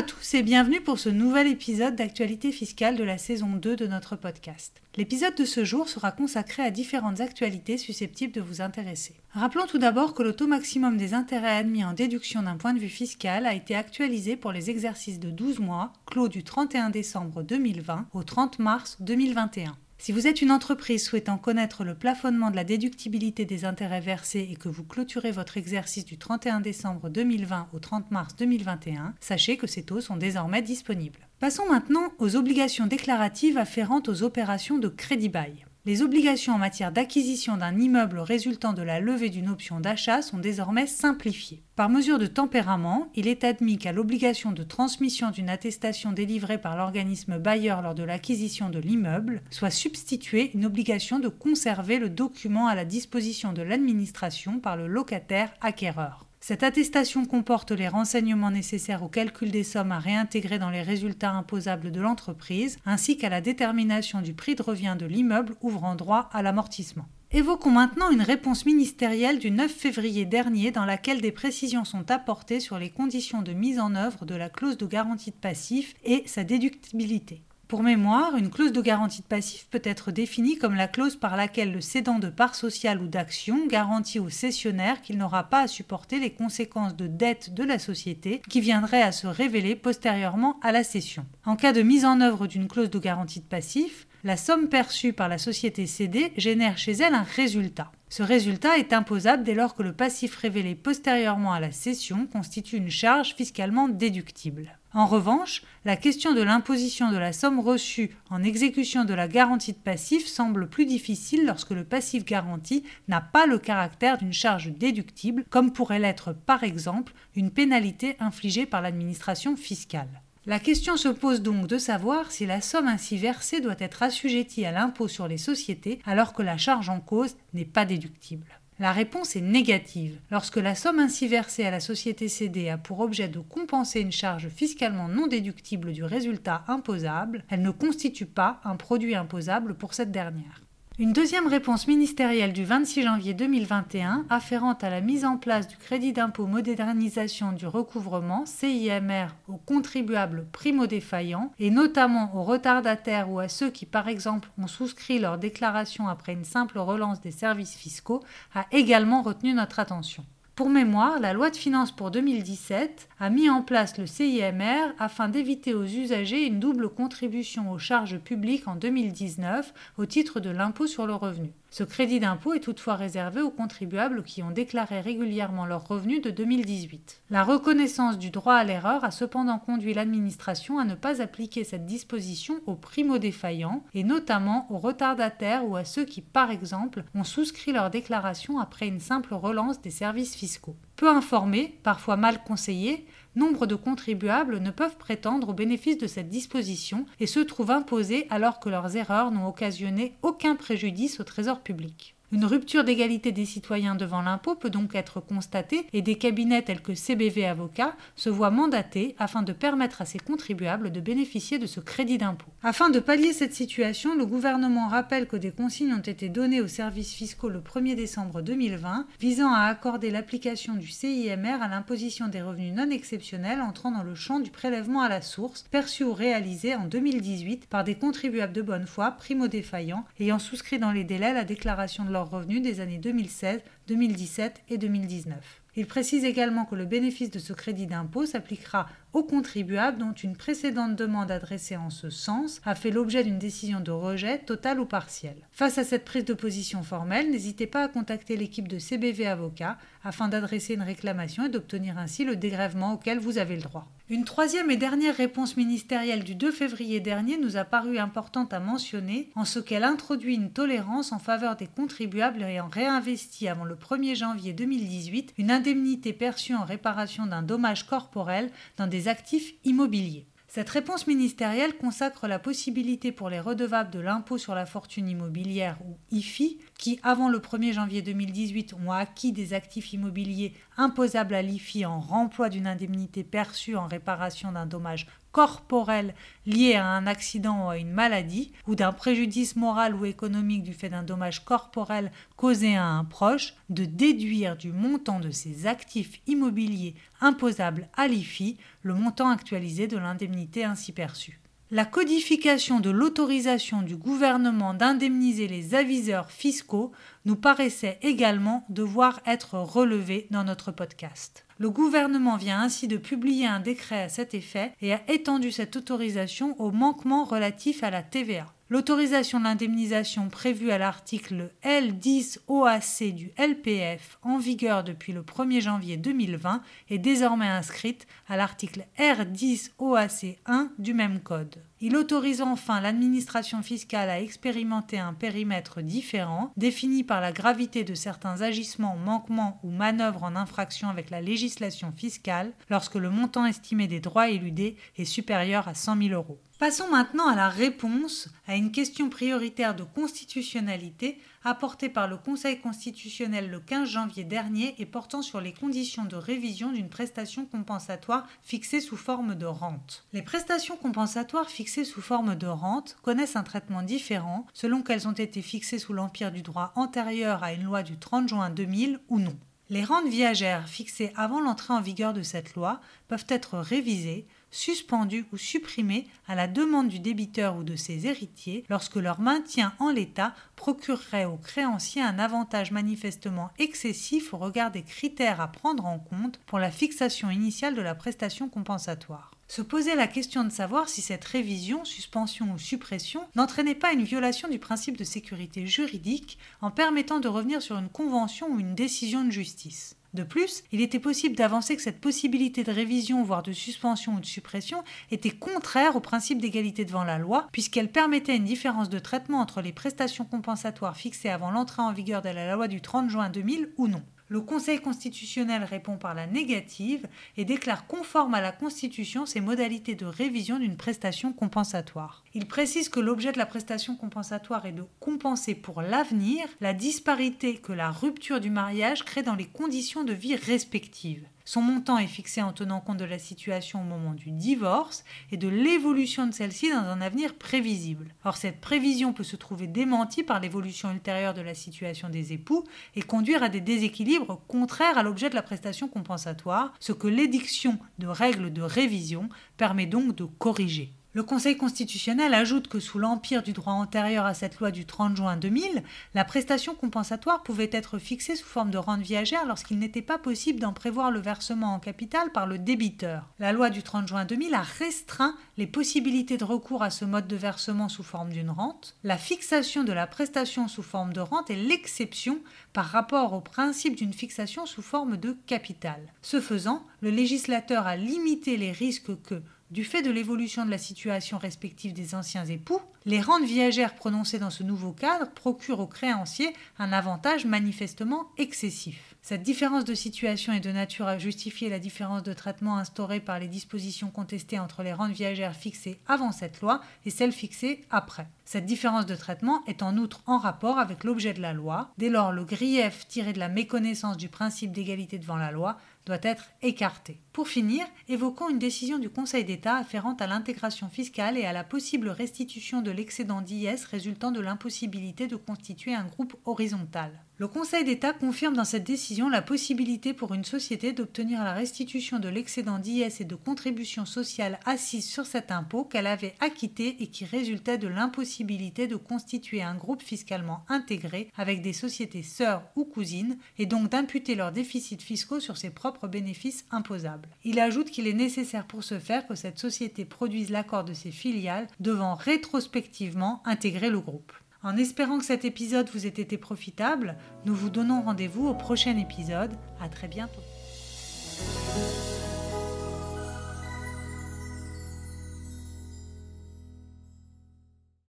à tous et bienvenue pour ce nouvel épisode d'actualité fiscale de la saison 2 de notre podcast. L'épisode de ce jour sera consacré à différentes actualités susceptibles de vous intéresser. Rappelons tout d'abord que le taux maximum des intérêts admis en déduction d'un point de vue fiscal a été actualisé pour les exercices de 12 mois, clos du 31 décembre 2020 au 30 mars 2021. Si vous êtes une entreprise souhaitant connaître le plafonnement de la déductibilité des intérêts versés et que vous clôturez votre exercice du 31 décembre 2020 au 30 mars 2021, sachez que ces taux sont désormais disponibles. Passons maintenant aux obligations déclaratives afférentes aux opérations de crédit-bail. Les obligations en matière d'acquisition d'un immeuble résultant de la levée d'une option d'achat sont désormais simplifiées. Par mesure de tempérament, il est admis qu'à l'obligation de transmission d'une attestation délivrée par l'organisme bailleur lors de l'acquisition de l'immeuble soit substituée une obligation de conserver le document à la disposition de l'administration par le locataire acquéreur. Cette attestation comporte les renseignements nécessaires au calcul des sommes à réintégrer dans les résultats imposables de l'entreprise, ainsi qu'à la détermination du prix de revient de l'immeuble ouvrant droit à l'amortissement. Évoquons maintenant une réponse ministérielle du 9 février dernier dans laquelle des précisions sont apportées sur les conditions de mise en œuvre de la clause de garantie de passif et sa déductibilité. Pour mémoire, une clause de garantie de passif peut être définie comme la clause par laquelle le cédant de part sociale ou d'action garantit au cessionnaire qu'il n'aura pas à supporter les conséquences de dette de la société qui viendraient à se révéler postérieurement à la cession. En cas de mise en œuvre d'une clause de garantie de passif, la somme perçue par la société cédée génère chez elle un résultat. Ce résultat est imposable dès lors que le passif révélé postérieurement à la cession constitue une charge fiscalement déductible. En revanche, la question de l'imposition de la somme reçue en exécution de la garantie de passif semble plus difficile lorsque le passif garanti n'a pas le caractère d'une charge déductible, comme pourrait l'être par exemple une pénalité infligée par l'administration fiscale. La question se pose donc de savoir si la somme ainsi versée doit être assujettie à l'impôt sur les sociétés alors que la charge en cause n'est pas déductible. La réponse est négative. Lorsque la somme ainsi versée à la société cédée a pour objet de compenser une charge fiscalement non déductible du résultat imposable, elle ne constitue pas un produit imposable pour cette dernière. Une deuxième réponse ministérielle du 26 janvier 2021 afférente à la mise en place du crédit d'impôt modernisation du recouvrement CIMR aux contribuables primo-défaillants et notamment aux retardataires ou à ceux qui par exemple ont souscrit leur déclaration après une simple relance des services fiscaux a également retenu notre attention. Pour mémoire, la loi de finances pour 2017 a mis en place le CIMR afin d'éviter aux usagers une double contribution aux charges publiques en 2019 au titre de l'impôt sur le revenu. Ce crédit d'impôt est toutefois réservé aux contribuables qui ont déclaré régulièrement leurs revenus de 2018. La reconnaissance du droit à l'erreur a cependant conduit l'administration à ne pas appliquer cette disposition aux primo-défaillants et notamment aux retardataires ou à ceux qui, par exemple, ont souscrit leur déclaration après une simple relance des services fiscaux. Peu informés, parfois mal conseillés, nombre de contribuables ne peuvent prétendre au bénéfice de cette disposition et se trouvent imposés alors que leurs erreurs n'ont occasionné aucun préjudice au Trésor public. Une rupture d'égalité des citoyens devant l'impôt peut donc être constatée et des cabinets tels que CBV Avocats se voient mandatés afin de permettre à ces contribuables de bénéficier de ce crédit d'impôt. Afin de pallier cette situation, le gouvernement rappelle que des consignes ont été données aux services fiscaux le 1er décembre 2020 visant à accorder l'application du CIMR à l'imposition des revenus non exceptionnels entrant dans le champ du prélèvement à la source perçu ou réalisé en 2018 par des contribuables de bonne foi primo-défaillants ayant souscrit dans les délais la déclaration de leur revenus des années 2016, 2017 et 2019. Il précise également que le bénéfice de ce crédit d'impôt s'appliquera aux contribuables dont une précédente demande adressée en ce sens a fait l'objet d'une décision de rejet total ou partiel. Face à cette prise de position formelle, n'hésitez pas à contacter l'équipe de CBV Avocats afin d'adresser une réclamation et d'obtenir ainsi le dégrèvement auquel vous avez le droit. Une troisième et dernière réponse ministérielle du 2 février dernier nous a paru importante à mentionner en ce qu'elle introduit une tolérance en faveur des contribuables ayant réinvesti avant le 1er janvier 2018 une indemnité perçue en réparation d'un dommage corporel dans des actifs immobiliers. Cette réponse ministérielle consacre la possibilité pour les redevables de l'impôt sur la fortune immobilière ou IFI, qui avant le 1er janvier 2018 ont acquis des actifs immobiliers imposables à l'IFI en remploi d'une indemnité perçue en réparation d'un dommage corporel lié à un accident ou à une maladie, ou d'un préjudice moral ou économique du fait d'un dommage corporel causé à un proche, de déduire du montant de ses actifs immobiliers imposables à l'IFI le montant actualisé de l'indemnité ainsi perçue la codification de l'autorisation du gouvernement d'indemniser les aviseurs fiscaux nous paraissait également devoir être relevée dans notre podcast. Le gouvernement vient ainsi de publier un décret à cet effet et a étendu cette autorisation aux manquements relatifs à la TVA. L'autorisation d'indemnisation prévue à l'article L10 OAC du LPF en vigueur depuis le 1er janvier 2020 est désormais inscrite à l'article R10 OAC 1 du même code. Il autorise enfin l'administration fiscale à expérimenter un périmètre différent, défini par la gravité de certains agissements, manquements ou manœuvres en infraction avec la législation fiscale, lorsque le montant estimé des droits éludés est supérieur à 100 000 euros. Passons maintenant à la réponse à une question prioritaire de constitutionnalité apportée par le Conseil constitutionnel le 15 janvier dernier et portant sur les conditions de révision d'une prestation compensatoire fixée sous forme de rente. Les prestations compensatoires fixées sous forme de rente connaissent un traitement différent selon qu'elles ont été fixées sous l'empire du droit antérieur à une loi du 30 juin 2000 ou non. Les rentes viagères fixées avant l'entrée en vigueur de cette loi peuvent être révisées suspendus ou supprimés à la demande du débiteur ou de ses héritiers lorsque leur maintien en l'état procurerait aux créanciers un avantage manifestement excessif au regard des critères à prendre en compte pour la fixation initiale de la prestation compensatoire. Se poser la question de savoir si cette révision, suspension ou suppression n'entraînait pas une violation du principe de sécurité juridique en permettant de revenir sur une convention ou une décision de justice. De plus, il était possible d'avancer que cette possibilité de révision, voire de suspension ou de suppression, était contraire au principe d'égalité devant la loi, puisqu'elle permettait une différence de traitement entre les prestations compensatoires fixées avant l'entrée en vigueur de la loi du 30 juin 2000 ou non. Le Conseil constitutionnel répond par la négative et déclare conforme à la Constitution ses modalités de révision d'une prestation compensatoire. Il précise que l'objet de la prestation compensatoire est de compenser pour l'avenir la disparité que la rupture du mariage crée dans les conditions de vie respectives. Son montant est fixé en tenant compte de la situation au moment du divorce et de l'évolution de celle-ci dans un avenir prévisible. Or, cette prévision peut se trouver démentie par l'évolution ultérieure de la situation des époux et conduire à des déséquilibres contraires à l'objet de la prestation compensatoire, ce que l'édiction de règles de révision permet donc de corriger. Le Conseil constitutionnel ajoute que sous l'empire du droit antérieur à cette loi du 30 juin 2000, la prestation compensatoire pouvait être fixée sous forme de rente viagère lorsqu'il n'était pas possible d'en prévoir le versement en capital par le débiteur. La loi du 30 juin 2000 a restreint les possibilités de recours à ce mode de versement sous forme d'une rente. La fixation de la prestation sous forme de rente est l'exception par rapport au principe d'une fixation sous forme de capital. Ce faisant, le législateur a limité les risques que du fait de l'évolution de la situation respective des anciens époux, les rentes viagères prononcées dans ce nouveau cadre procurent aux créanciers un avantage manifestement excessif. Cette différence de situation est de nature à justifier la différence de traitement instaurée par les dispositions contestées entre les rentes viagères fixées avant cette loi et celles fixées après. Cette différence de traitement est en outre en rapport avec l'objet de la loi. Dès lors, le grief tiré de la méconnaissance du principe d'égalité devant la loi doit être écarté. Pour finir, évoquons une décision du Conseil d'État afférente à l'intégration fiscale et à la possible restitution de l'excédent d'IS résultant de l'impossibilité de constituer un groupe horizontal. Le Conseil d'État confirme dans cette décision la possibilité pour une société d'obtenir la restitution de l'excédent d'IS et de contributions sociales assises sur cet impôt qu'elle avait acquitté et qui résultait de l'impossibilité de constituer un groupe fiscalement intégré avec des sociétés sœurs ou cousines et donc d'imputer leurs déficits fiscaux sur ses propres bénéfices imposables. Il ajoute qu'il est nécessaire pour ce faire que cette société produise l'accord de ses filiales devant rétrospectivement intégrer le groupe. En espérant que cet épisode vous ait été profitable, nous vous donnons rendez-vous au prochain épisode. À très bientôt.